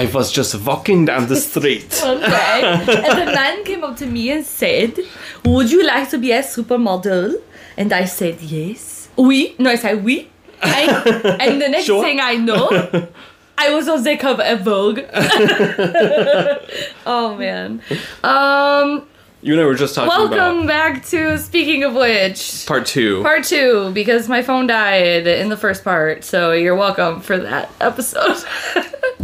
I was just walking down the street. Okay. and the man came up to me and said, Would you like to be a supermodel? And I said, Yes. Oui. No, I said, Oui. And, and the next Sure. thing I know, I was on the cover of Vogue. oh, man. Um, You and I were just talking welcome back to Speaking of Which. part two. Part two, because my phone died in the first part, so you're welcome for that episode.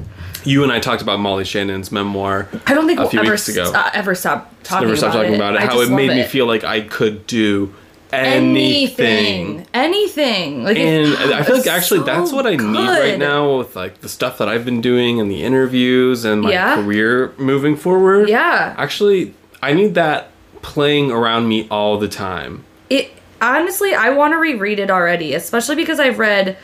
you and I talked about Molly Shannon's memoir. I don't think A we'll few ever ago. st- uh, ever stop talking Never talking it. about it. I how it made love me feel like I could do anything. anything, anything. Like And it- I feel like actually that's what I need right now with like the stuff that I've been doing and the interviews and my Yeah. career moving forward. Yeah, Actually, I need that playing around me all the time. it honestly, I want to reread it already, especially because I've read.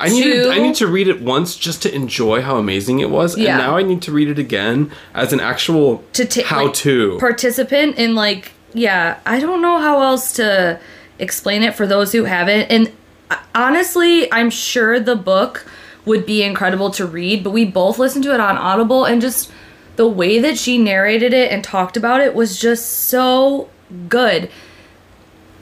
I to, I need to read it once just to enjoy how amazing it was, Yeah. and now I need to read it again as an actual To how like, to. participant in like yeah i don't know how else to explain it for those who haven't and uh, honestly i'm sure the book would be incredible to read but we both listened to it on audible and just the way that she narrated it and talked about it was just so good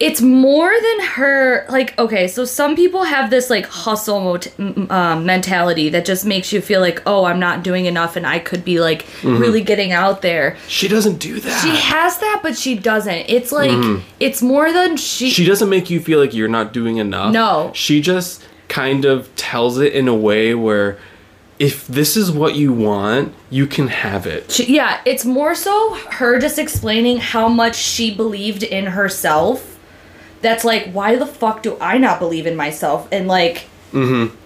it's more than her like okay so some people have this like hustle mot- um, mentality that just makes you feel like oh i'm not doing enough and i could be like really getting out there she doesn't do that. she has that, but she doesn't. It's like it's more than she. Mm-hmm. she doesn't make you feel like you're not doing enough. No. She just kind of tells it in a way where if this is what you want, you can have it. she- yeah, it's more so her just explaining how much she believed in herself. That's like, why the fuck do I not believe in myself? And like,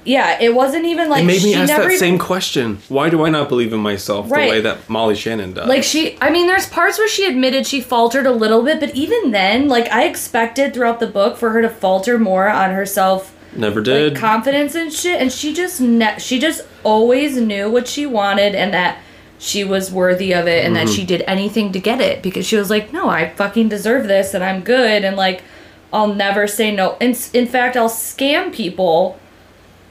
yeah, it wasn't even like Mm-hmm. It made me she ask that even- same question. Why do I not believe in myself Right. the way that Molly Shannon does? Like she, I mean, there's parts where she admitted she faltered a little bit, but even then, like I expected throughout the book for her to falter more on herself Never did. like confidence and shit and she just ne- she just always knew what she wanted and that she was worthy of it and Mm-hmm. that she did anything to get it because she was like no i fucking deserve this and i'm good and like i'll never say no in, in fact i'll scam people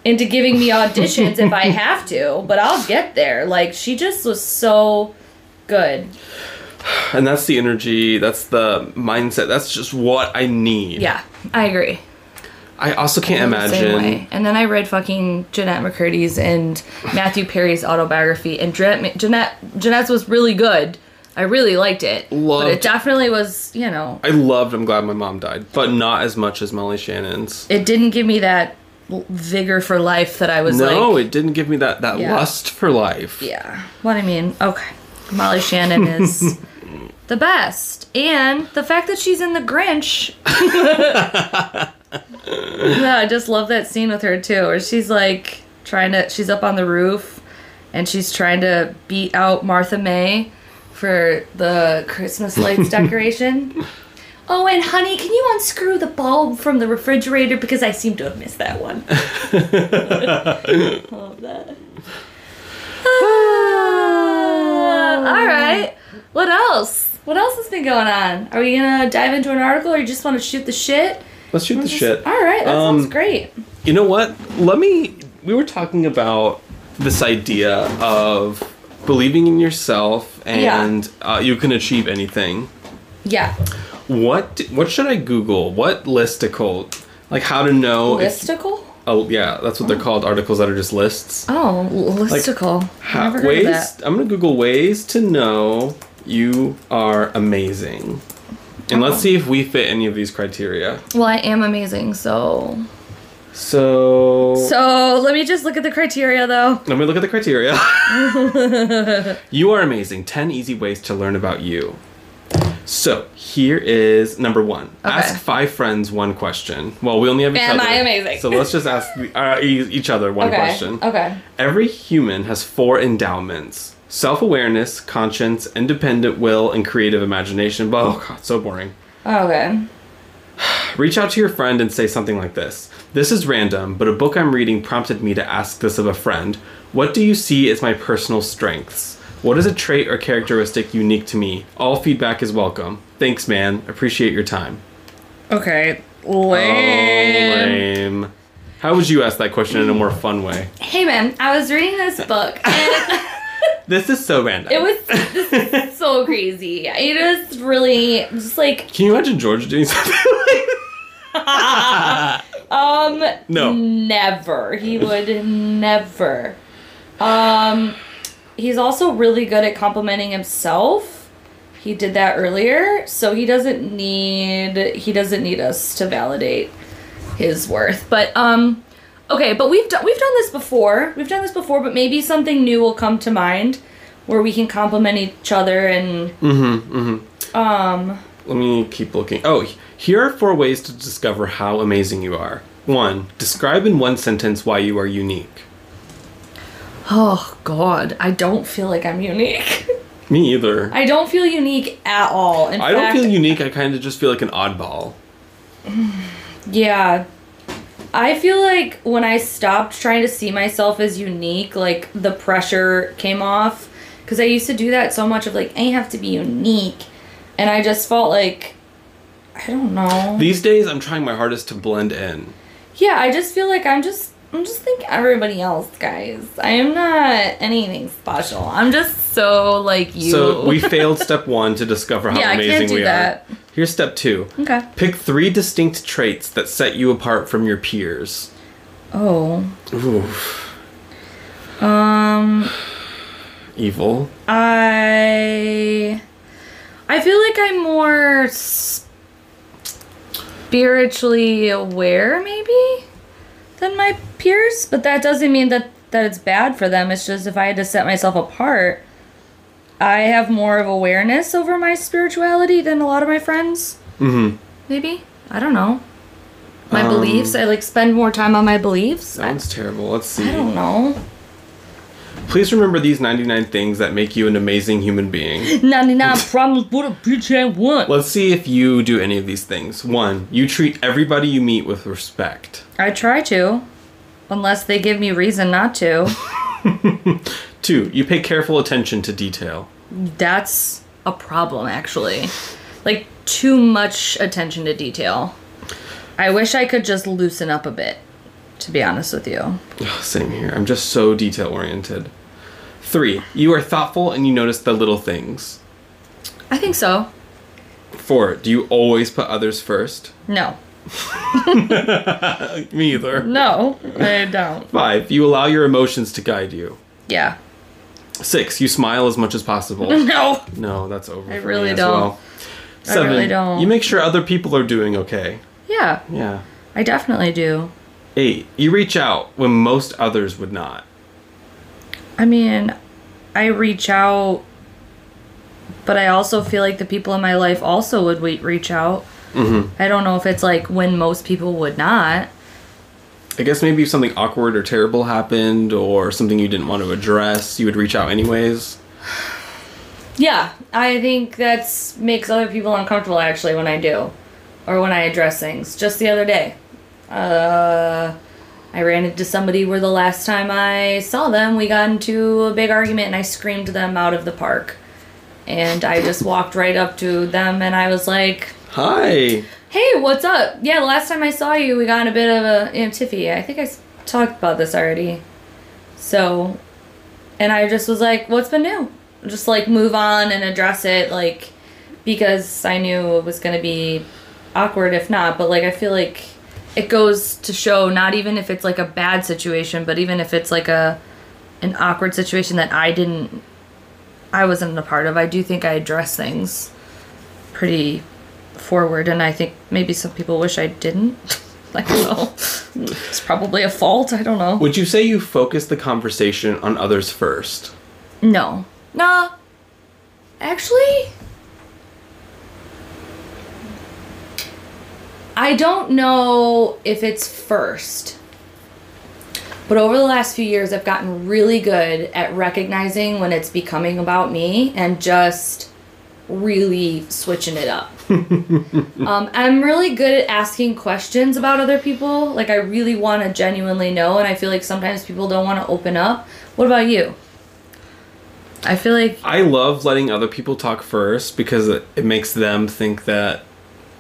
into giving me auditions if i have to but i'll get there like she just was so good and that's the energy, that's the mindset, that's just what I need. yeah i agree I also can't same imagine. And then I read fucking Jennette McCurdy's and Matthew Perry's autobiography, and Jennette, Jennette Jennette's was really good. I really liked it, but Loved- it definitely was, you know, I loved I'm glad my mom died, but not as much as Molly Shannon's. it didn't give me that vigor for life that I was No, like, it didn't give me that that Yeah. lust for life. yeah. What I mean, okay, Molly Shannon is the best, and the fact that she's in the Grinch. yeah, I just love that scene with her too, where she's like trying to, she's up on the roof, and she's trying to beat out Martha May for the Christmas lights decoration. Oh, and honey, can you unscrew the bulb from the refrigerator because I seem to have missed that one. love that. Ah, all right. What else? What else has been going on? Are we gonna dive into an article, or you just want to shoot the shit? Let's shoot the shit. All right, that Um, sounds great. You know what? Let me. We were talking about this idea of believing in yourself and uh, you can achieve anything. Yeah, What what should I Google? What listicle? Like how to know? if- listicle. oh yeah, that's what they're called. Articles that are just lists. Oh, listicle. Heard ways. of that. I'm gonna Google ways to know you are amazing. And let's Oh. see if we fit any of these criteria. Well, I am amazing, so. So, So let me just look at the criteria, though. let me look at the criteria. you are amazing. 10 easy ways to learn about you. So, here is number one. Okay. Ask five friends one question. Well, we only have each Am other. I amazing? So let's just ask the, uh, each other one Okay. question. Okay. Every human has four endowments self awareness, conscience, independent will, and creative imagination. But, oh, God, so boring. Okay. Reach out to your friend and say something like this This is random, but a book I'm reading prompted me to ask this of a friend. What do you see as my personal strengths? What is a trait or characteristic unique to me? All feedback is welcome. Thanks, man. Appreciate your time. Okay. Oh, Lame. lame. How would you ask that question in a more fun way? Hey, man, I was reading this book, and This is so random. It was this is so crazy. It was really just like Can you imagine George doing something like um No. never. He would never. Um he's also really good at complimenting himself. He did that earlier, so he doesn't need he doesn't need us to validate his worth. But um okay, but we've done we've done this before. We've done this before, but maybe something new will come to mind where we can compliment each other and Mm-hmm. Mm-hmm. um Let me keep looking. Oh, here are four ways to discover how amazing you are. One, describe in one sentence why you are unique. oh god, I don't feel like I'm unique. Me either. I don't feel unique at all. In I don't feel unique. I kind of just feel like an oddball. Yeah. I feel like when I stopped trying to see myself as unique, like the pressure came off. Because I used to do that so much of like, I have to be unique. And I just felt like, I don't know. These days, I'm trying my hardest to blend in. yeah, I just feel like I'm just, I'm just like everybody else, guys. I am not anything special. I'm just so like you. So we failed step one to discover how Yeah, amazing do we that. are. Here's step two. Okay. Pick three distinct traits that set you apart from your peers. Oh. Oof. Um. Evil. I I feel like I'm more spiritually aware maybe than my peers, but that doesn't mean that that it's bad for them. It's just if I had to set myself apart, I have more of awareness over my spirituality than a lot of my friends. Mm-hmm. Maybe. I don't know. My Um, beliefs, I like spend more time on my beliefs. I, terrible. Let's see. I don't know. Please remember these 99 things that make you an amazing human being. 99 problems what a bitch ain't one. Let's see if you do any of these things. One, you treat everybody you meet with respect. I try to, unless they give me reason not to. Two, you pay careful attention to detail. That's a problem, actually. Like, too much attention to detail. I wish I could just loosen up a bit, to be honest with you. Ugh, Same here. I'm just so detail oriented. Three, you are thoughtful and you notice the little things. I think so. Four, do you always put others first? No. Me either. No, I don't. Five, you allow your emotions to guide you. Yeah. Six, you smile as much as possible. No. No, that's over. I really don't. Well. I Seven, really don't. you make sure other people are doing okay. Yeah, Yeah. I definitely do. Eight, you reach out when most others would not. I mean, I reach out, but I also feel like the people in my life also would reach out. Mm-hmm. I don't know if it's like when most people would not. I guess maybe if something awkward or terrible happened or something you didn't want to address, you would reach out anyways. Yeah, I think that's makes other people uncomfortable actually when I do, or when I address things. Just the other day, uh, I ran into somebody where the last time I saw them, we got into a big argument and I screamed them out of the park, and I just walked right up to them and I was like, Hi. "Hey, what's up? Yeah, the last time I saw you, we got in a bit of a you know, tiffy. I think I s- talked about this already. So, and I just was like, "What's been new?" Just like move on and address it, like because I knew it was gonna be awkward if not. But like I feel like it goes to show not even if it's like a bad situation, but even if it's like a an awkward situation that I didn't, I wasn't a part of. I do think I address things pretty forward, and I think maybe some people wish I didn't. like don't. It's probably a fault. I don't know. Would you say you focus the conversation on others first? No. Nah. Actually, I don't know if it's first. But over the last few years, I've gotten really good at recognizing when it's becoming about me and just really switching it up. um, I'm really good at asking questions about other people. Like, I really want to genuinely know, and I feel like sometimes people don't want to open up. What about you? I feel like I love letting other people talk first because it, it makes them think that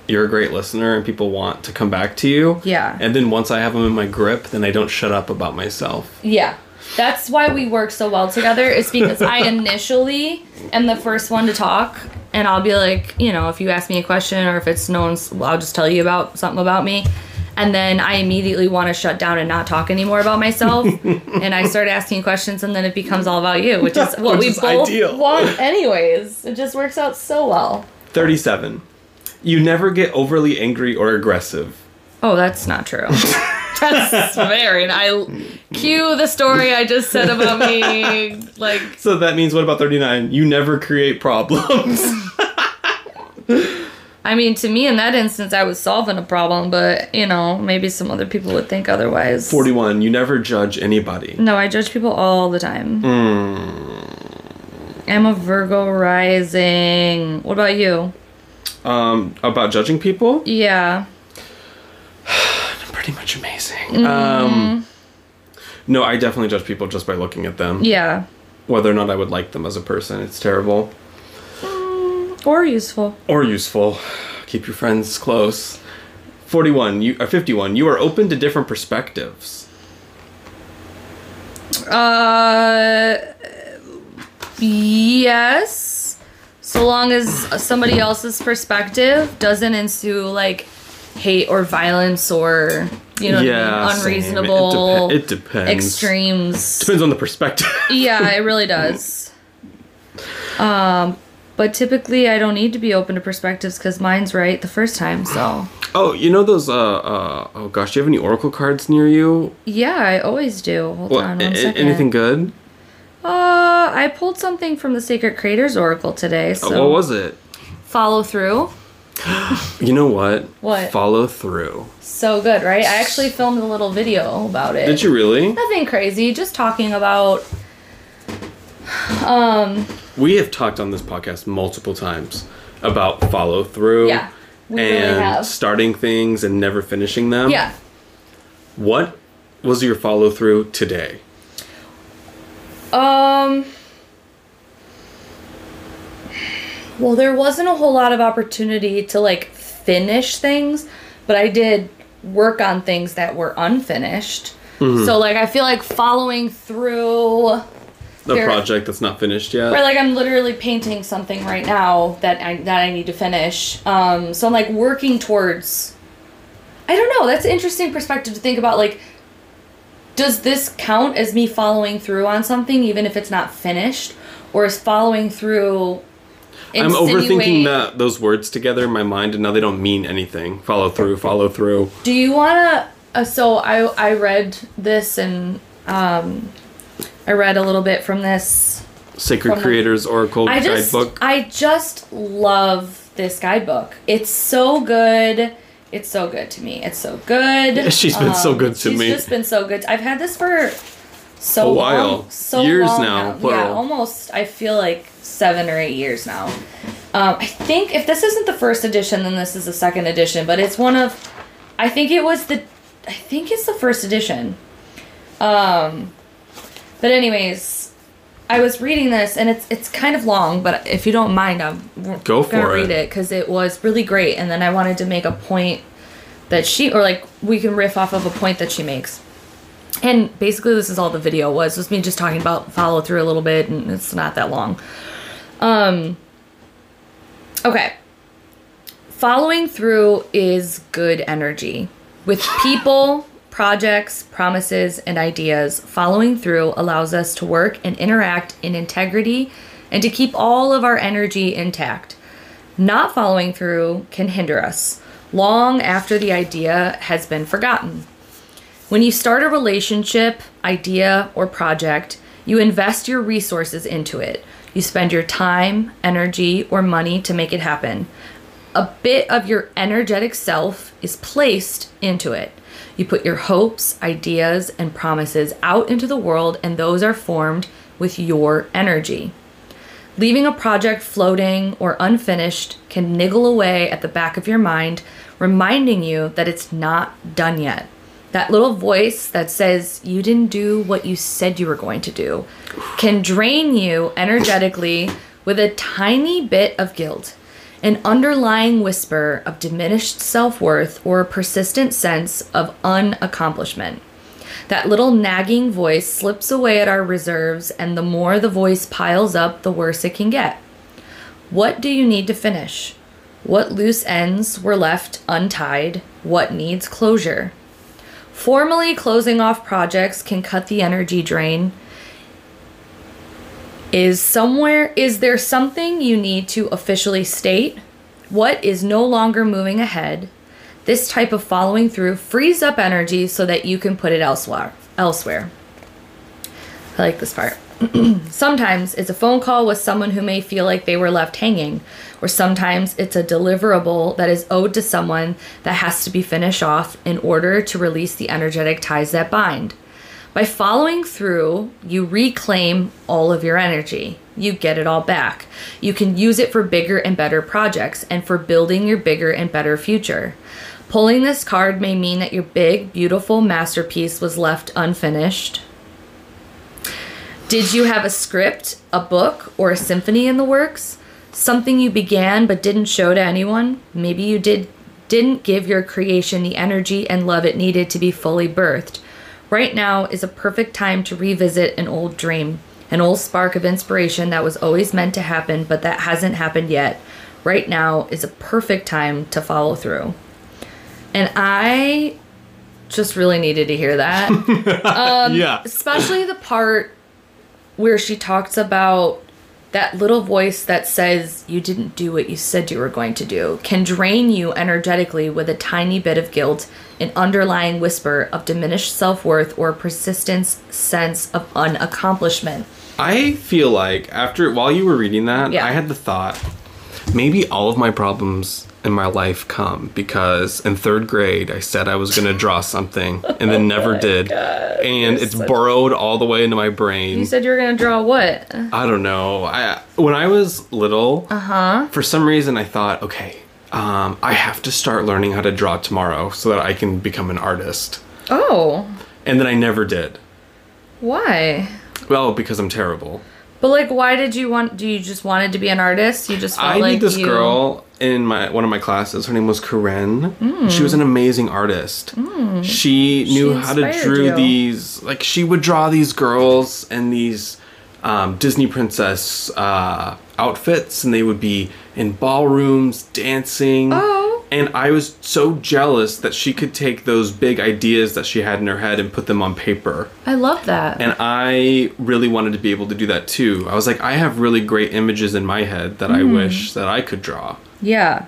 you're a great listener and people want to come back to you. Yeah. And then once I have them in my grip, then I don't shut up about myself. Yeah. That's why we work so well together. Is because I initially am the first one to talk, and I'll be like, you know, if you ask me a question or if it's no one's, I'll just tell you about something about me. And then I immediately want to shut down and not talk anymore about myself. and I start asking questions, and then it becomes all about you, which is what Which we is both ideal. want, anyways. It just works out so well. 37. You never get overly angry or aggressive. Oh, that's not true. that's very. I cue the story I just said about me. Like, So that means what about 39? You never create problems. I mean, to me in that instance, I was solving a problem, but you know, maybe some other people would think otherwise. 41. You never judge anybody. No, I judge people all the time. Hmm. I'm a Virgo rising. What about you? Um, about judging people? Yeah. Pretty much amazing. Um, no, I definitely judge people just by looking at them. Yeah. Whether or not I would like them as a person, it's terrible. Or useful. Or useful. Keep your friends close. 41. You, uh, 51. You are open to different perspectives. Uh, yes. So long as somebody else's perspective doesn't ensue like hate or violence or you know what I mean? same. It unreasonable it depends. extremes. Depends on the perspective. yeah, it really does. Um, but typically I don't need to be open to perspectives because mine's right the first time. So oh, you know those, uh, uh, oh gosh, do you have any Oracle cards near you? yeah, I always do. Hold What, on one a- second. anything good? Uh, I pulled something from the Sacred Creators Oracle today. So Uh, what was it? follow through. You know what? What? Follow through. So good, right? I actually filmed a little video about it. Did you really? Nothing crazy, just talking about um We have talked on this podcast multiple times about follow through. yeah. We really and have. starting things and never finishing them. Yeah. What was your follow through today? Um Well, there wasn't a whole lot of opportunity to like finish things, but I did work on things that were unfinished. Mm-hmm. So like I feel like following through The There- project that's not finished yet. Or like I'm literally painting something right now that I that I need to finish. Um, so I'm like working towards. I don't know. That's an interesting perspective to think about. Like, does this count as me following through on something, even if it's not finished, or is following through? I'm overthinking that those words together in my mind, and now they don't mean anything. Follow through, follow through. Do you wanna? Uh, so I I read this and um, I read a little bit from this Sacred From the- Creators Oracle I just Guidebook. I just love this guidebook. It's so good. It's so good to me. It's so good. Um, She's been so good to she's me. She's just been so good. I've had this for so A while. long. So Years long now, Yeah, almost. I feel like seven or eight years now. Um, I think if this isn't the first edition, then this is the second edition. But it's one of. I think it was the. I think it's the first edition. Um, but anyways, I was reading this and it's it's kind of long, but if you don't mind, I'm Go gonna for read it. it because it was really great. And then I wanted to make a point that she or like we can riff off of a point that she makes. And basically, this is all the video was was me just talking about follow through a little bit, and it's not that long. Um. Okay. Following through is good energy. With people, projects, promises, and ideas, following through allows us to work and interact in integrity and to keep all of our energy intact. Not following through can hinder us long after the idea has been forgotten. When you start a relationship, idea, or project, you invest your resources into it. You spend your time, energy, or money to make it happen. A bit of your energetic self is placed into it. You put your hopes, ideas, and promises out into the world, and those are formed with your energy. Leaving a project floating or unfinished can niggle away at the back of your mind, reminding you that it's not done yet. That little voice that says you didn't do what you said you were going to do can drain you energetically with a tiny bit of guilt, an underlying whisper of diminished self worth, or a persistent sense of unaccomplishment. That little nagging voice slips away at our reserves, and the more the voice piles up, the worse it can get. What do you need to finish? What loose ends were left untied? What needs closure? Formally closing off projects can cut the energy drain. Is somewhere is there something you need to officially state? What is no longer moving ahead? This type of following through frees up energy so that you can put it elsewhere. Elsewhere. I like this part. sometimes it's a phone call with someone who may feel like they were left hanging, or sometimes it's a deliverable that is owed to someone that has to be finished off in order to release the energetic ties that bind. By following through, you reclaim all of your energy. You get it all back. You can use it for bigger and better projects and for building your bigger and better future. Pulling this card may mean that your big, beautiful masterpiece was left unfinished. Did you have a script, a book, or a symphony in the works? Something you began but didn't show to anyone? Maybe you did didn't give your creation the energy and love it needed to be fully birthed. Right now is a perfect time to revisit an old dream, an old spark of inspiration that was always meant to happen but that hasn't happened yet. Right now is a perfect time to follow through. And I just really needed to hear that. Um, yeah. Especially the part where she talks about that little voice that says you didn't do what you said you were going to do can drain you energetically with a tiny bit of guilt, an underlying whisper of diminished self worth, or a persistent sense of unaccomplishment. I feel like after while you were reading that, Yeah. I had the thought maybe all of my problems in my life come because in third grade I said I was to draw something and then never did. and it's burrowed all the way into my brain. You said you were to draw what? I don't know. I when I was little, uh-huh. for some reason I thought, okay, um, I have to start learning how to draw tomorrow so that I can become an artist. Oh, And then I never did. why? Well, because I'm terrible. But like, why did you want? Do you just wanted to be an artist? You just felt I like knew this you, girl in my one of my classes. Her name was Corinne. She was an amazing artist. She knew how to drew you. these. Like she would draw these girls and these um, Disney princess uh, outfits, and they would be in ballrooms dancing. Oh. And I was so jealous that she could take those big ideas that she had in her head and put them on paper. I love that. And I really wanted to be able to do that too. I was like, I have really great images in my head that I hmm. wish that I could draw. yeah,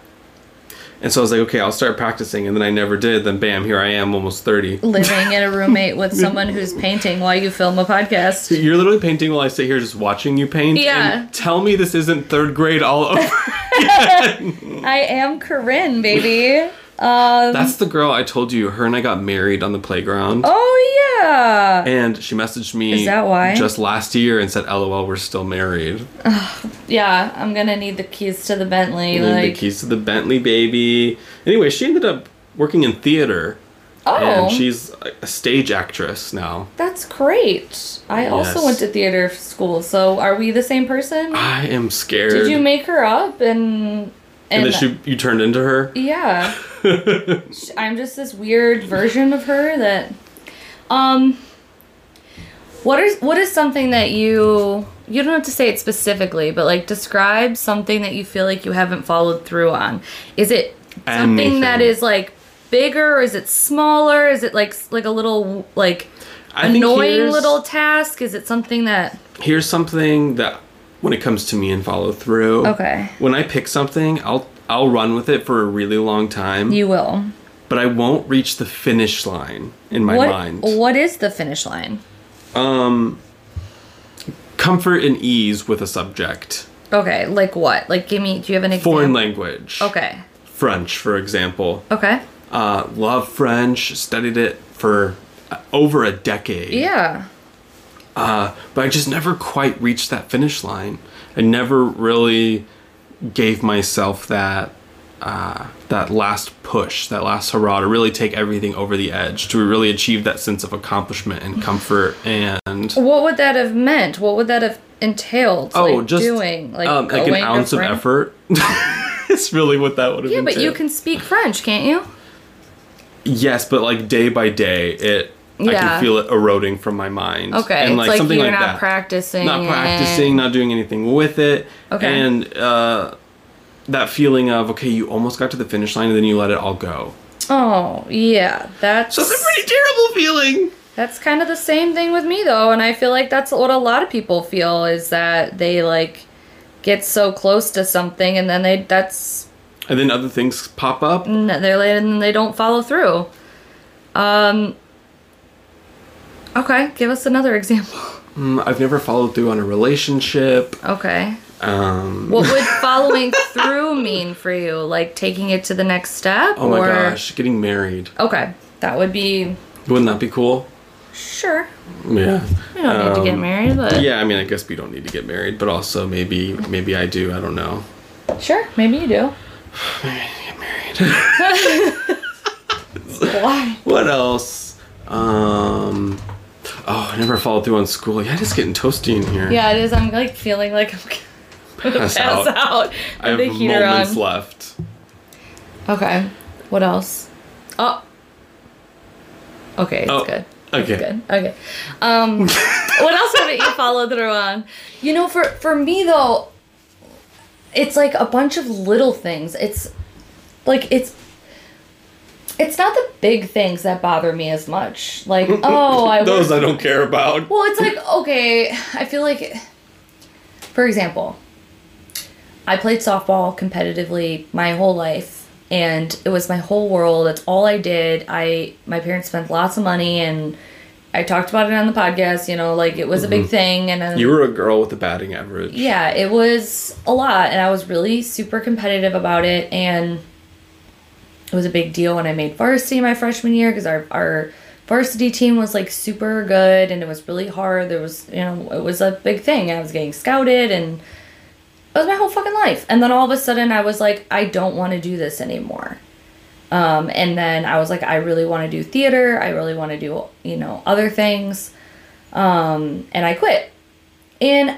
And so I was like, okay, I'll start practicing. And then I never did. Then bam, here I am, almost 30. living in a roommate with someone who's painting while you film a podcast. You're literally painting while I sit here just watching you paint. Yeah. And tell me this isn't third grade all over. I am Corinne, baby. Um, That's the girl I told you. Her and I got married on the playground. oh yeah. And she messaged me Is that why? just last year and said, LOL, we're still married. Yeah, I'm gonna need the keys to the Bentley. And like, the keys to the Bentley baby. Anyway, she ended up working in theater. oh, And she's a stage actress now. that's great. I also went to theater school, so are we the same person? I am scared. Did you make her up and and and, then she, you turned into her? yeah? I'm just this weird version of her that, um. What is what is something that you you don't have to say it specifically, but like describe something that you feel like you haven't followed through on. Is it something that Anything. is like bigger? Or is it smaller? Is it like like a little like I annoying little task? Is it something that Here's something that when it comes to me and follow through. okay When I pick something, I'll I'll run with it for a really long time, you will? but I won't reach the finish line in my what mind. what is the finish line? Um comfort and ease with a subject. Okay, like what? Like give me. Do you have an example? Foreign language. Okay. French, for example. Okay. Uh, love French, studied it for over a decade. Yeah. Uh, but I just never quite reached that finish line. I never really gave myself that uh, that last push, that last hurrah to really take everything over the edge, to really achieve that sense of accomplishment and comfort and What would that have meant? What would that have entailed? oh, like just doing like um, like an ounce of effort. it's really what that would have. Yeah, but you can speak French, can't you? Yes, but like day by day, it I can feel it eroding from my mind. Okay, and it's like, something you're like not that. practicing. not practicing, not doing anything with it. Okay. And uh, that feeling of okay, you almost got to the finish line and then you let it all go. Oh yeah, that's So it's a pretty terrible feeling. That's kind of the same thing with me though, and I feel like that's what a lot of people feel is that they like get so close to something and then they that's And then other things pop up. And they're like, and they don't follow through. Um. Okay, give us another example. Mm, I've never followed through on a relationship. Okay, Um, what would following through mean for you? Like taking it to the next step? oh my or... gosh, getting married. Okay, that would be Wouldn't that be cool? sure. Yeah. We don't need to get Um, married, but Yeah, I mean, I guess we don't need to get married, but also maybe maybe I do. I don't know. sure, maybe you do. Get married. Why? What else? Um. Oh, I never followed through on school. Yeah, it's getting toasty in here. Yeah, it is. I'm like feeling like I'm gonna Pass pass out. out. I have with the heater moments on. left. Okay. What else? Oh. Okay, it's Oh, good. okay. It's good. Okay. Um, what else haven't you followed through on? You know, for for me though, it's like a bunch of little things. It's like it's it's not the big things that bother me as much. Like, oh, I Those I don't care about. well, it's like okay. I feel like, for example, I played softball competitively my whole life, and it was my whole world. That's all I did. I my parents spent lots of money, and I talked about it on the podcast. You know, like it was a big mm-hmm. thing, and You were a girl with a batting average. yeah, it was a lot, and I was really super competitive about it, and it was a big deal when I made varsity my freshman year because our our varsity team was like super good, and it was really hard. There was you know it was a big thing. I was getting scouted, and it was my whole fucking life. And then all of a sudden, I was like, I don't want to do this anymore. Um, and then I was like, I really want to do theater. I really want to do, you know, other things. Um, and I quit. And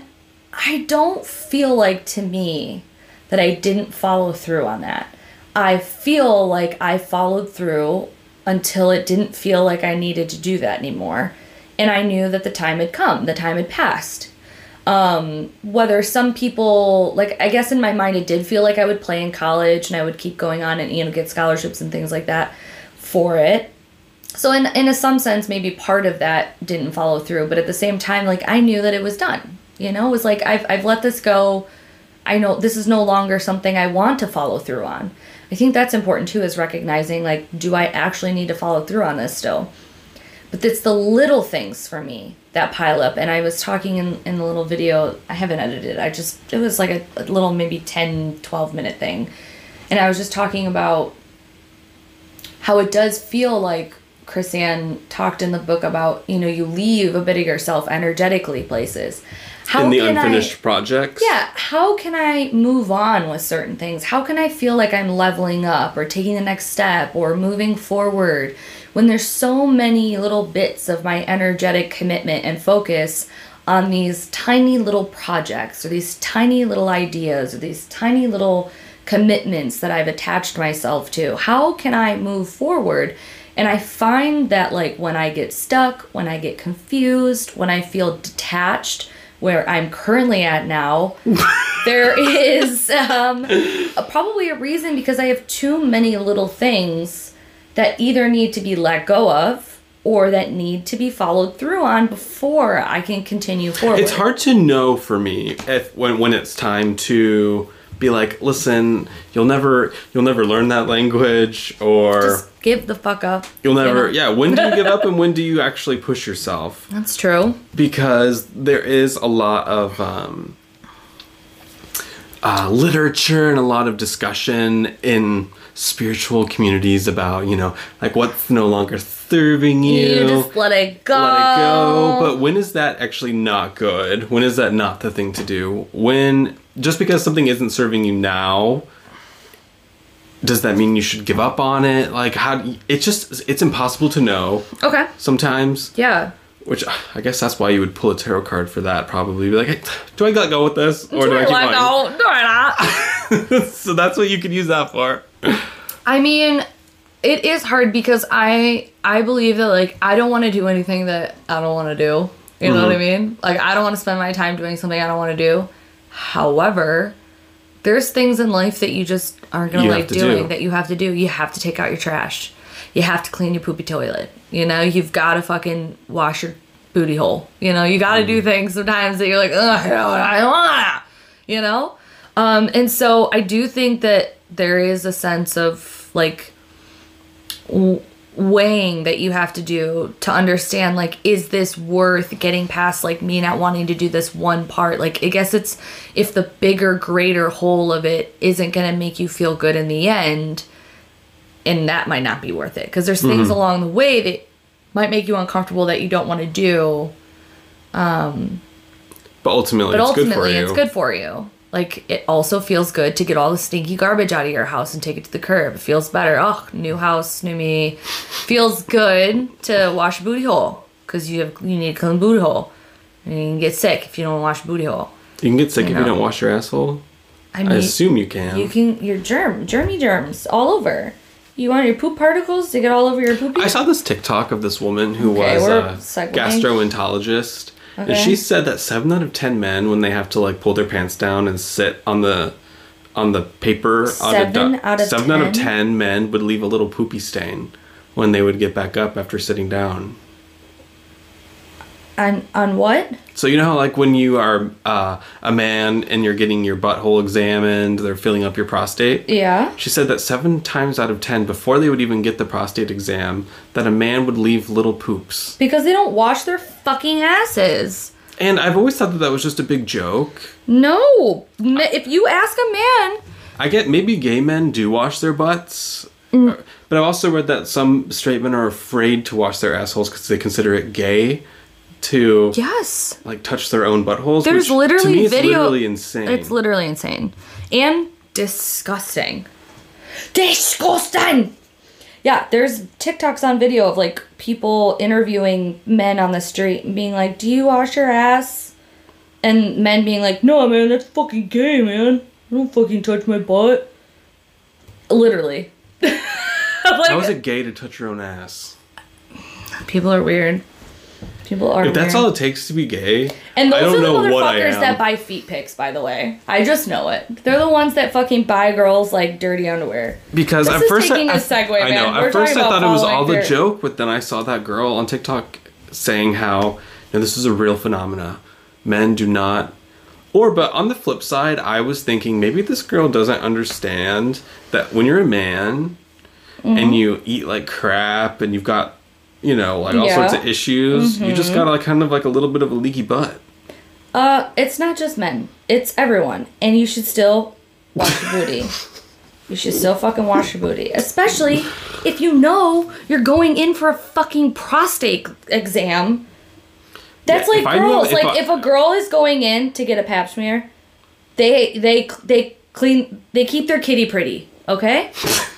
I don't feel like to me that I didn't follow through on that. I feel like I followed through until it didn't feel like I needed to do that anymore. And I knew that the time had come, the time had passed. Um, whether some people, like, I guess in my mind, it did feel like I would play in college and I would keep going on and, you know, get scholarships and things like that for it. So, in, in a some sense, maybe part of that didn't follow through, but at the same time, like, I knew that it was done. You know, it was like, I've, I've let this go. I know this is no longer something I want to follow through on. I think that's important too, is recognizing, like, do I actually need to follow through on this still? But it's the little things for me that pile up. And I was talking in, in the little video, I haven't edited, I just, it was like a, a little maybe 10, 12 minute thing. And I was just talking about how it does feel like Chris-Anne talked in the book about, you know, you leave a bit of yourself energetically places. How in the can I- unfinished projects. yeah, how can I move on with certain things? How can I feel like I'm leveling up or taking the next step or moving forward when there's so many little bits of my energetic commitment and focus on these tiny little projects or these tiny little ideas or these tiny little commitments that I've attached myself to? How can I move forward? And I find that, like, when I get stuck, when I get confused, when I feel detached, where I'm currently at now, there is um, a, probably a reason because I have too many little things that either need to be let go of or that need to be followed through on before I can continue forward. It's hard to know for me if when when it's time to be like, listen, you'll never you'll never learn that language or Just give the fuck up. you'll you never yeah, when do you give up and when do you actually push yourself? That's true. Because there is a lot of um uh, literature and a lot of discussion in spiritual communities about you know like what's no longer serving you, You just let it go. let it go. But when is that actually not good? When is that not the thing to do? When just because something isn't serving you now, does that mean you should give up on it? Like how? you- It's just it's impossible to know okay. sometimes. Yeah. Which I guess that's why you would pull a tarot card for that. Probably be like, hey, do I let go with this or do I keep Let going? go. Do I not? so that's what you could use that for. I mean, it is hard because I I believe that like I don't want to do anything that I don't want to do. You know what mm-hmm. I mean? Like I don't want to spend my time doing something I don't want to do. However, there's things in life that you just aren't gonna You like to doing do. that you have to do. You have to take out your trash. You have to clean your poopy toilet. You know, you've got to fucking wash your booty hole. You know, you got to do things sometimes that you're like, ugh, I don't, I wanna. You know, um, and so I do think that there is a sense of like weighing that you have to do to understand like is this worth getting past like me not wanting to do this one part? Like i guess it's if the bigger greater whole of it isn't going to make you feel good in the end and that might not be worth it. Because there's mm-hmm. things along the way that might make you uncomfortable that you don't want to do um, But ultimately, but it's ultimately good for you. it's good for you like it also feels good to get all the stinky garbage out of your house and take it to the curb it feels better oh new house new me feels good to wash a booty hole because you have you need a clean booty hole and you can get sick if you don't wash booty hole You can get sick if know. you don't wash your asshole. i mean I assume you can. you can your germ germy germs all over you want your poop particles to get all over your poopy I saw this TikTok of this woman who Okay, was a segueing. Gastroenterologist, and she said that seven out of ten men, when they have to like pull their pants down and sit on the on the paper, Seven out of seven out of ten men would leave a little poopy stain when they would get back up after sitting down. On on what So you know how like when you are uh, a man and you're getting your butthole examined, they're filling up your prostate. yeah She said that seven times out of ten, before they would even get the prostate exam, that a man would leave little poops. because they don't wash their fucking asses And I've always thought that that was just a big joke. no if you ask a man I get maybe gay men do wash their butts, Mm. but I've also read that some straight men are afraid to wash their assholes because they consider it gay to yes like touch their own buttholes. There's which, literally me, video. literally insane. It's literally insane and disgusting. Disgusting. Yeah, there's TikToks on video of like people interviewing men on the street and being like, "Do you wash your ass?" And men being like, "No, man, that's fucking gay, man. I don't fucking touch my butt." Literally. Like, How is it gay to touch your own ass? People are weird. People are. If that's weird. all it takes to be gay, And I those don't are know the what I motherfuckers that buy feet pics, by the way. I just know it. They're the ones that fucking buy girls like dirty underwear. Because This at first, taking I, a segue, I know. man. We're At first, I thought it was all the joke, but then I saw that girl on TikTok saying how you know, this is a real phenomena. Men do not. Or, but on the flip side, I was thinking maybe this girl doesn't understand that when you're a man Mm-hmm. and you eat like crap and you've got, you know, like all Yeah. Mm-hmm. sorts of issues, you just got like kind of like a little bit of a leaky butt. Uh, it's not just men. It's everyone. And you should still wash your booty. You should still fucking wash your booty. Especially if you know you're going in for a fucking prostate exam. That's Yeah, like I knew- girls. if like I- if a girl is going in to get a pap smear, they they they clean they keep their kitty pretty, okay?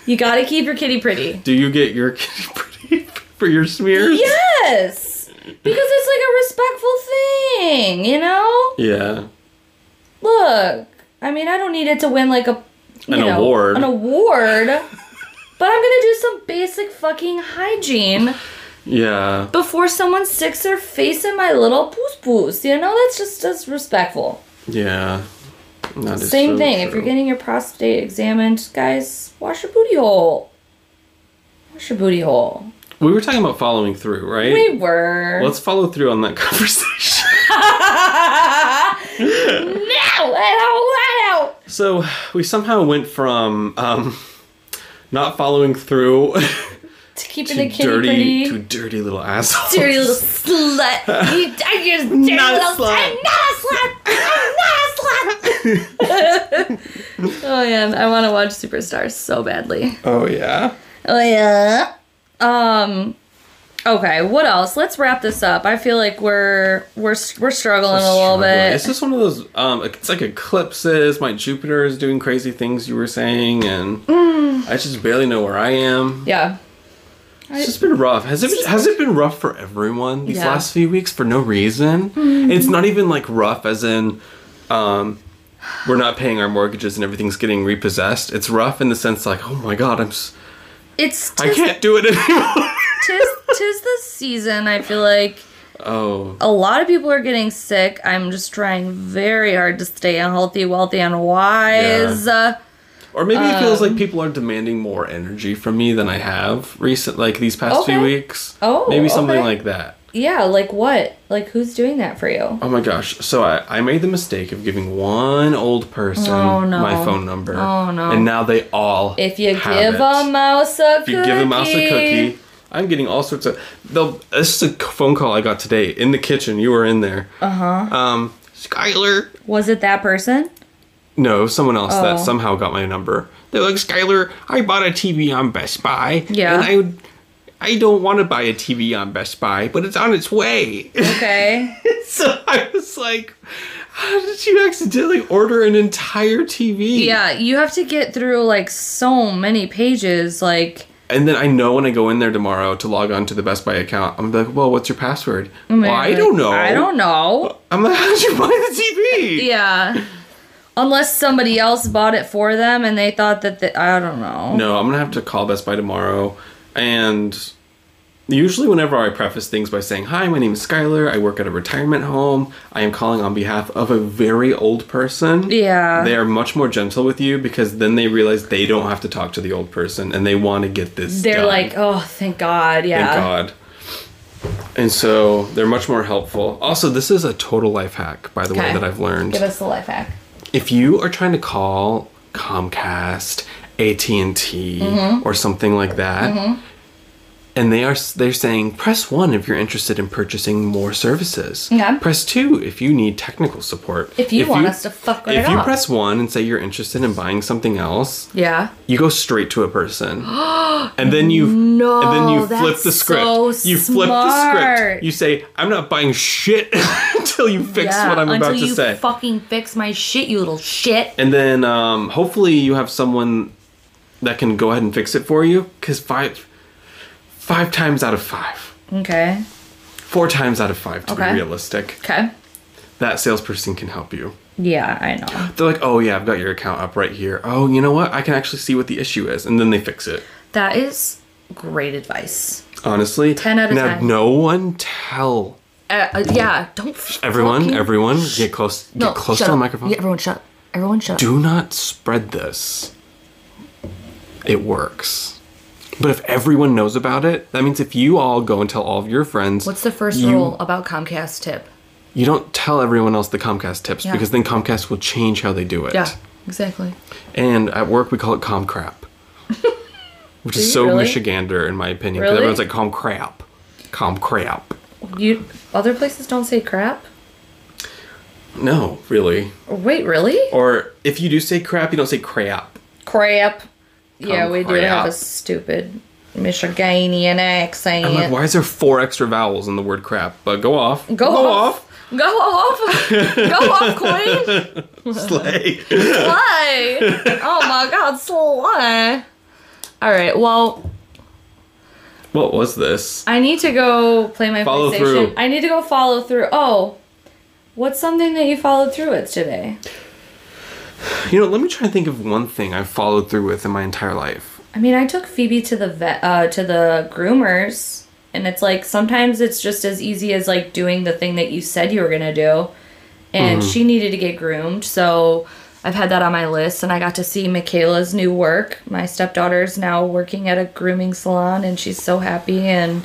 you got to keep your kitty pretty. Do you get your kitty pretty for your smears? Yes. Because it's like a respectful thing, you know? Yeah. look, I mean, I don't need it to win like a An know, award. an award, but I'm gonna do some basic fucking hygiene Yeah. before someone sticks their face in my little poos poos. You know, that's just that's respectful. Yeah. That Same so thing. If you're getting your prostate examined, guys, wash your booty hole. Wash your booty hole. We were talking about following through, right? We were. Let's follow through on that conversation. no, let out, let out. so we somehow went from um, not following through To keeping the kitty dirty pretty. to dirty little assholes. dirty little slut. You, I just dirty Not a little slut. I'm not a slut. I'm not a slut. oh yeah, I want to watch Superstars so badly. Oh yeah. Oh yeah. Um. Okay, what else? Let's wrap this up. I feel like we're we're we're struggling a little bit. It's just one of those. Um, it's like eclipses. My Jupiter is doing crazy things. You were saying, and Mm. I just barely know where I am. yeah. It's just been rough. Has it? Has it been rough for everyone these Yeah. Last few weeks for no reason? It's not even like rough, as in, um, we're not paying our mortgages and everything's getting repossessed. It's rough in the sense like, oh my god, I'm, s- It's I can't do it anymore. tis, tis the season. I feel like oh, a lot of people are getting sick. I'm just trying very hard to stay healthy, wealthy, and wise. Uh, or maybe it feels Um, like people are demanding more energy from me than I have recent, like these past few Okay. weeks. Oh, maybe something okay. like that. Yeah, like what? Like who's doing that for you? Oh my gosh. So I, I made the mistake of giving one old person Oh, no. my phone number. Oh, no. And now they all If you give it. a mouse a If you give a mouse a cookie, I'm getting all sorts of. They'll, this is a phone call I got today in the kitchen. You were in there. Uh Uh-huh. huh. Um, Skylar. Was it that person? No, someone else Oh. that somehow got my number. They're like, Skylar, I bought a TV on Best Buy. Yeah. And I would. I don't want to buy a TV on Best Buy, but it's on its way. Okay. so I was like, how did you accidentally order an entire TV? yeah, you have to get through like so many pages. Like, And then I know when I go in there tomorrow to log on to the Best Buy account, I'm like, well, what's your password? Oh I'm well, I like, don't know. I don't know. I'm like, how did you buy the TV? Yeah. Unless somebody else bought it for them and they thought that the, I don't know. No, I'm gonna have to call Best Buy tomorrow, and usually whenever I preface things by saying, "Hi, my name is Skylar. I work at a retirement home. I am calling on behalf of a very old person." Yeah. They are much more gentle with you because then they realize they don't have to talk to the old person and they want to get this. They're done. like, oh, thank God. Yeah. Thank God. And so they're much more helpful. Also, this is a total life hack, by the way, that I've learned. Give us the life hack. if you are trying to call Comcast, AT and T, Mm-hmm. or something like that, and they are they're saying press one if you're interested in purchasing more services. Yeah. Press two if you need technical support. If you want us to fuck right If you off. press one and say you're interested in buying something else, Yeah. you go straight to a person, and then you No, and then you flip the script. so you flip the script. You say, "I'm not buying shit until you fix yeah. what I'm about to say. Until you fucking fix my shit, you little shit. and then um, hopefully you have someone that can go ahead and fix it for you. Because five, five times out of five, Okay. four times out of five, to Okay. be realistic, Okay. that salesperson can help you. Yeah, I know. They're like, "Oh yeah, I've got your account up right here. Oh, you know what? I can actually see what the issue is," and then they fix it. That is great advice. Honestly, 10 out of now 10. no one tell Uh, uh, yeah, don't. everyone. Everyone, get close. No, get close shut to the microphone. Yeah, everyone shut. Everyone shut. do not spread this. It works. But if everyone knows about it, that means if you all go and tell all of your friends, What's the first you, rule about Comcast tip? You don't tell everyone else the Comcast tips Yeah. because then Comcast will change how they do it. Yeah, exactly. And at work we call it com crap. Which is so really? Michigander in my opinion. 'cause Really? Everyone's like com crap. Com crap. You other places don't say crap. No, really. Wait, really? Or if you do say crap, you don't say crap. Crap. Yeah, Come we do have a stupid Michiganian accent. I'm like, why is there four extra vowels in the word crap? But go off. Go off. Go off. Go off, queen. Slay. Slay. Oh my god, slay. All right, well, what was this? I need to go play my Follow PlayStation. through. I need to go follow through. Oh, what's something that you followed through with today? You know, let me try and think of one thing I've followed through with in my entire life. I mean, I took Phoebe to the vet, uh, to the groomers, and it's like sometimes it's just as easy as like doing the thing that you said you were gonna do, and she needed to get groomed, so I've had that on my list, and I got to see Michaela's new work. My stepdaughter's now working at a grooming salon, and she's so happy, and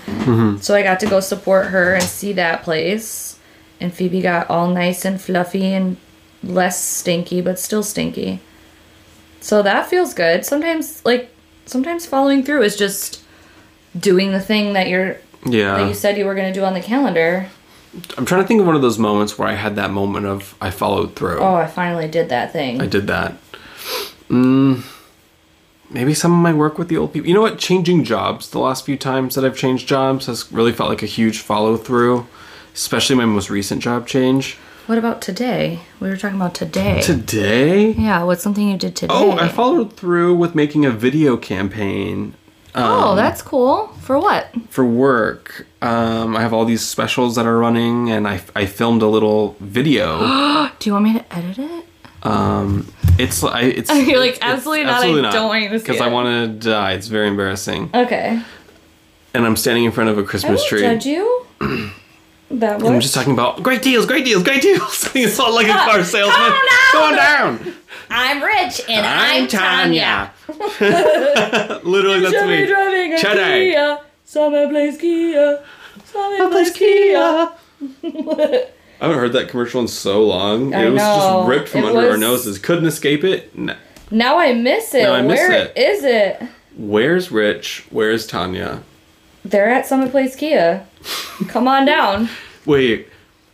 so I got to go support her and see that place, and Phoebe got all nice and fluffy and less stinky, but still stinky. So that feels good. Sometimes like sometimes following through is just doing the thing that you're yeah, that you said you were going to do on the calendar. I'm trying to think of one of those moments where I had that moment of I followed through. Oh, I finally did that thing. I did that. Mm, maybe some of my work with the old people. You know what? Changing jobs the last few times that I've changed jobs has really felt like a huge follow through, especially my most recent job change. What about today? We were talking about today. Today? yeah, what's something you did today? Oh, I followed through with making a video campaign oh, that's cool. For what? for work. Um, I have all these specials that are running, and I, I filmed a little video. Do you want me to edit it? Um, it's I it's You're like, it's- it's "Absolutely not, I don't want you to see because I want to die. It's very embarrassing. Okay. And I'm standing in front of a Christmas won't tree. judge you. that I'm was just talking about great deals, great deals, great deals. it's not like a car salesman. Calm down. Going down. I'm rich and I'm, Tanya. Literally, that's Should be me. driving a Cheddar. Kia. Summit Place Kia. Summit Place Plays Kia. Kia. I haven't heard that commercial in so long. I it was know. just ripped from It under our noses. Couldn't escape it. No. Now I miss it. Now I miss Where it. is it? Where's Rich? Where's Tanya? They're at Summit Place Kia. Come on down. Wait,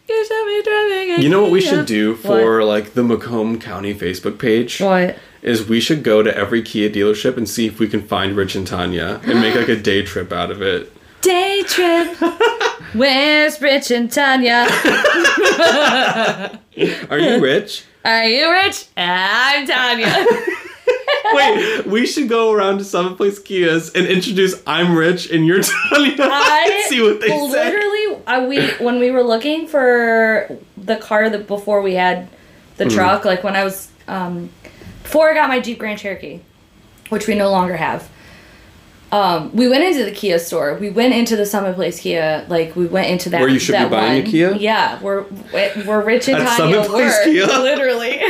You should be driving you know what we should do for like the Macomb County Facebook page? What? Is we should go to every Kia dealership and see if we can find Rich and Tanya and make like a day trip out of it. Day trip. Where's Rich and Tanya? Are you rich? Are you rich? I'm Tanya. Wait, we should go around to Summit Place Kias and introduce I'm rich and you're Tanya I and see what they say. literally, I, we when we were looking for the car that before we had the Mm-hmm. truck, like when I was um, before I got my Jeep Grand Cherokee, which we no longer have. Um, we went into the Kia store. We went into the Summit Place Kia. Like we went into that. Where you should be buying a. Kia? Yeah, we're we're rich and At Tanya. Summit Place were, Kia? literally.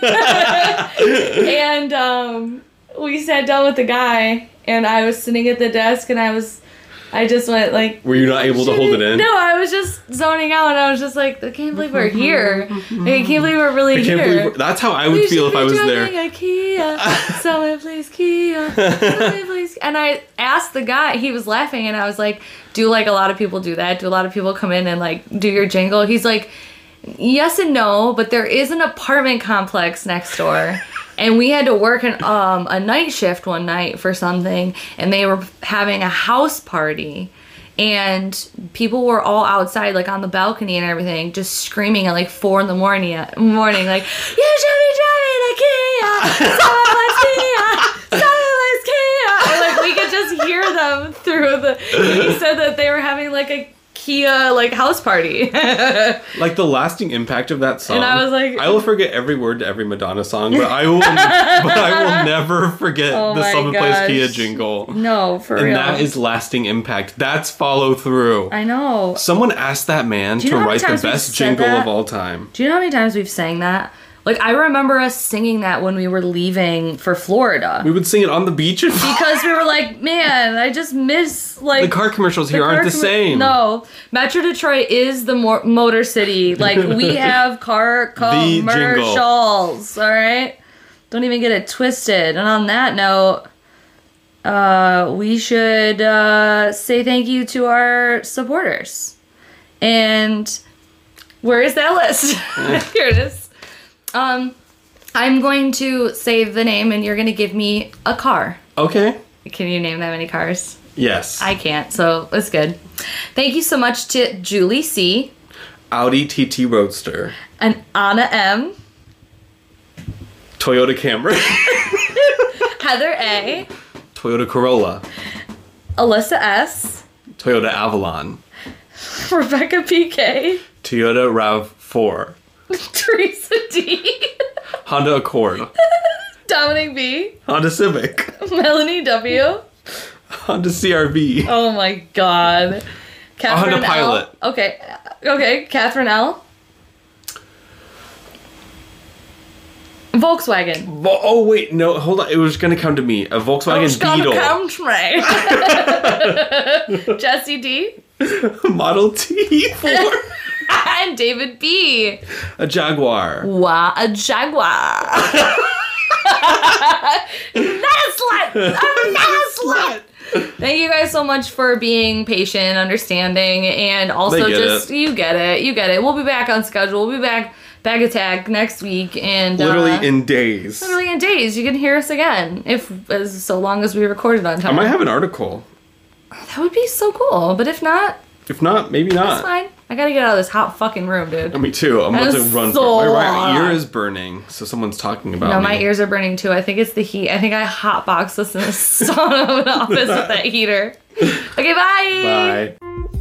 and um, we sat down with the guy, and I was sitting at the desk, and I was, I just went like. Were you not able to hold it in? No, I was just zoning out, and I was just like, I can't believe we're here. Like, I can't believe we're really I can't here. believe that's how I would We feel if I was there. A Kia, someone please Kia, someone please. And I asked the guy, he was laughing, and I was like, "Do like a lot of people do that? Do a lot of people come in and like do your jingle?" He's like, "Yes and no, but there is an apartment complex next door." And we had to work an, um, a night shift one night for something, and they were having a house party. And people were all outside like on the balcony and everything just screaming at like four in the morning morning like you should be driving a kia! Someone kia! Someone kia! Like we could just hear them through the he said that they were having like a kia like house party Like the lasting impact of that song. And I was like- I will forget every word to every Madonna song, but I will, but I will never forget Oh the Summit Place. Kia jingle. no for And real And that is lasting impact. That's follow through. i know Someone asked that man to know how many write the best jingle that? of all time. do you know how many times we've sang that like i remember us singing that when we were leaving for florida We would sing it on the beach because we were like, man, I just miss like the car commercials here aren't car the commer- same. No, Metro Detroit is the more motor city. Like we have car commercials. All right, don't even get it twisted. And on that note, uh, we should uh, say thank you to our supporters. And where is that list? Here it is. Um, I'm going to save the name, and you're going to give me a car. Okay. Can you name that many cars? Yes. I can't, so it's good. Thank you so much to Julie C. Audi TT Roadster. and Anna M. Toyota Camry. Heather A. Toyota Corolla. Alyssa S. Toyota Avalon. Rebecca PK. Toyota RAV4. Teresa D. Honda Accord. Dominic B. Honda Civic. Melanie W. Honda CRV. Oh my god. Catherine Honda Pilot. L. Okay. Okay. Catherine L. Volkswagen. Vo- oh wait, no, hold on. It was gonna come to me. A Volkswagen It's gonna Beetle. come to me. Jesse D. Model T4. and David B. a Jaguar. Wow, a jaguar. not a slut. I'm not a slut. Thank you guys so much for being patient, understanding, and also just it. you get it, you get it. We'll be back on schedule. We'll be back back attack next week, and Literally uh, in days. literally in days you can hear us again if as so long as we recorded on time. I might have an article. that would be so cool. But if not, If not, maybe not. fine. I gotta get out of this hot fucking room, dude. Me too. I'm about to run. so for, my right hot. ear is burning, so someone's talking about me. No, me. my ears are burning too. I think it's the heat. I think I hotboxed us in a sauna of an office with that heater. Okay, bye. Bye.